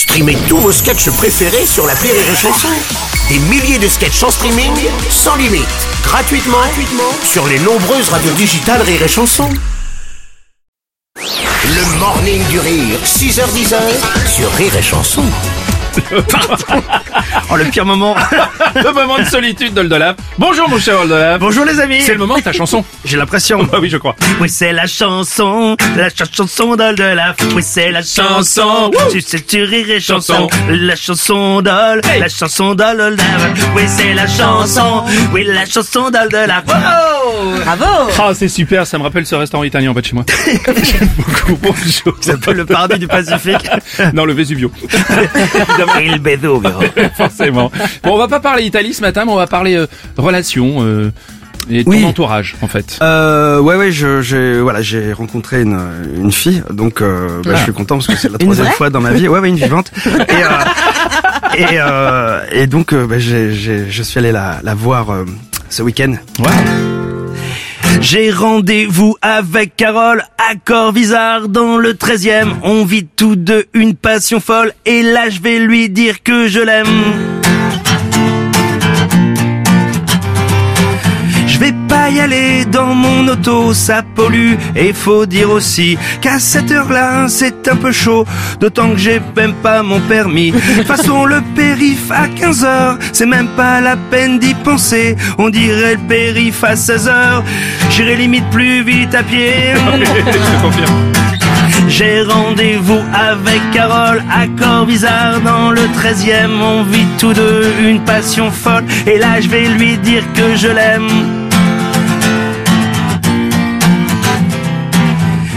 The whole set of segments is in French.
Streamez tous vos sketchs préférés sur la Rire et Chanson. Des milliers de sketchs en streaming, sans limite, gratuitement, gratuitement sur les nombreuses radios digitales Rire et Chanson. Le morning du rire, 6h10 sur Rire et Chanson. Oh, le pire moment. Le moment de solitude d'Oldolab. Bonjour mon cher Oldolab. Bonjour les amis. C'est le moment de ta chanson. J'ai l'impression. Ah oui, je crois. Oui, c'est la chanson, la ch- chanson d'Ol de la. Oui, c'est la chanson. Tu sais, tu rires et chanson. La chanson d'Ol, la chanson d'Ol de la. Oui, c'est la chanson. Oui, la chanson d'Ol de Wow Ah, c'est super, ça me rappelle ce restaurant italien en bas de chez moi. J'aime beaucoup. Bonjour. C'est un peu le paradis du Pacifique. Non, le Vesuvio. Il Vesuvio. Forcément. Bon, on va pas parler Italie ce matin, mais on va parler euh, relations euh, et ton Oui. entourage, en fait. Euh, ouais, ouais, je, j'ai, voilà, j'ai rencontré une, une fille, donc euh, bah, Ah. je suis content parce que c'est la troisième fois dans ma vie. Ouais, ouais, une vivante. Et, euh, et, euh, et donc, euh, bah, j'ai, j'ai, je suis allé la, la voir euh, ce week-end. J'ai rendez-vous avec Carole à Corvisart dans le 13e. On vit tous deux une passion folle et là je vais lui dire que je l'aime. Dans mon auto, ça pollue. Et faut dire aussi qu'à cette heure-là, c'est un peu chaud. D'autant que j'ai même pas mon permis. De toute façon, le périph à 15 heures, c'est même pas la peine d'y penser. On dirait le périph à 16 heures. J'irai limite plus vite à pied. J'ai rendez-vous avec Carole à Corvisart dans le 13e. On vit tous deux une passion folle. Et là, je vais lui dire que je l'aime.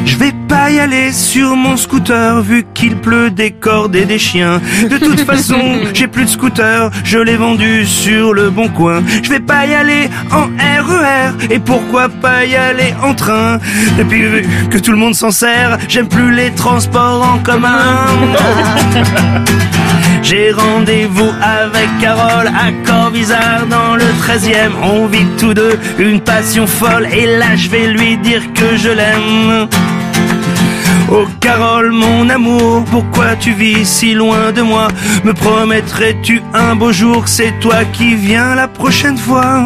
Je vais pas y aller sur mon scooter vu qu'il pleut des cordes et des chiens. De toute façon, j'ai plus de scooter, je l'ai vendu sur le bon coin. Je vais pas y aller en RER et pourquoi pas y aller en train? Et puis vu que tout le monde s'en sert, j'aime plus les transports en commun. J'ai rendez-vous avec Carole à Corvisart dans le 13e. On vit tous deux une passion folle et là je vais lui dire que je l'aime. Oh Carole, mon amour, pourquoi tu vis si loin de moi? Me promettrais-tu un beau jour? C'est toi qui viens la prochaine fois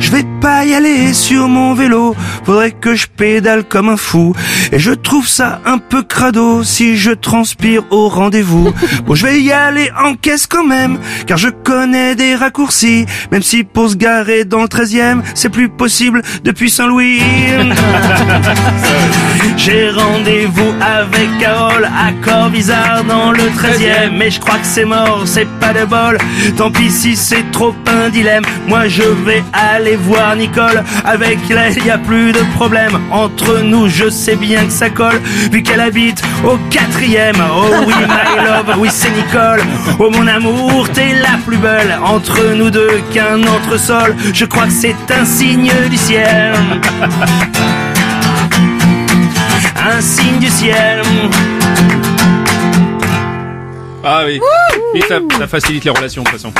je vais pas y aller sur mon vélo, faudrait que je pédale comme un fou. Et je trouve ça un peu crado si je transpire au rendez-vous. Bon, je vais y aller en caisse quand même, car je connais des raccourcis. Même si pour se garer dans le 13e, c'est plus possible depuis Saint-Louis. J'ai rendez-vous avec Carole à Corvisart dans le 13e. Mais je crois que c'est mort, c'est pas de bol. Tant pis si c'est trop un dilemme. Moi je vais aller voir Nicole. Avec elle, y a plus de problème. Entre nous, je sais bien que ça colle. Vu qu'elle habite au quatrième. Oh oui, my love, oui c'est Nicole. Oh mon amour, t'es la plus belle. Entre nous deux qu'un entresol. Je crois que c'est un signe du ciel. Ciel. Ah oui. Et ça, ça facilite les relations, de toute façon.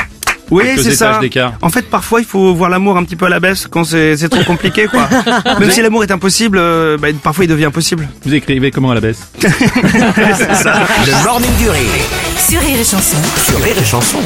Oui, c'est ça. En fait, parfois, il faut voir l'amour un petit peu à la baisse quand c'est, trop compliqué, quoi. Même si l'amour est impossible, euh, bah, parfois il devient possible. Vous écrivez comment à la baisse Le morning du rire Sur Rire et Chanson. sur Rire et Chanson.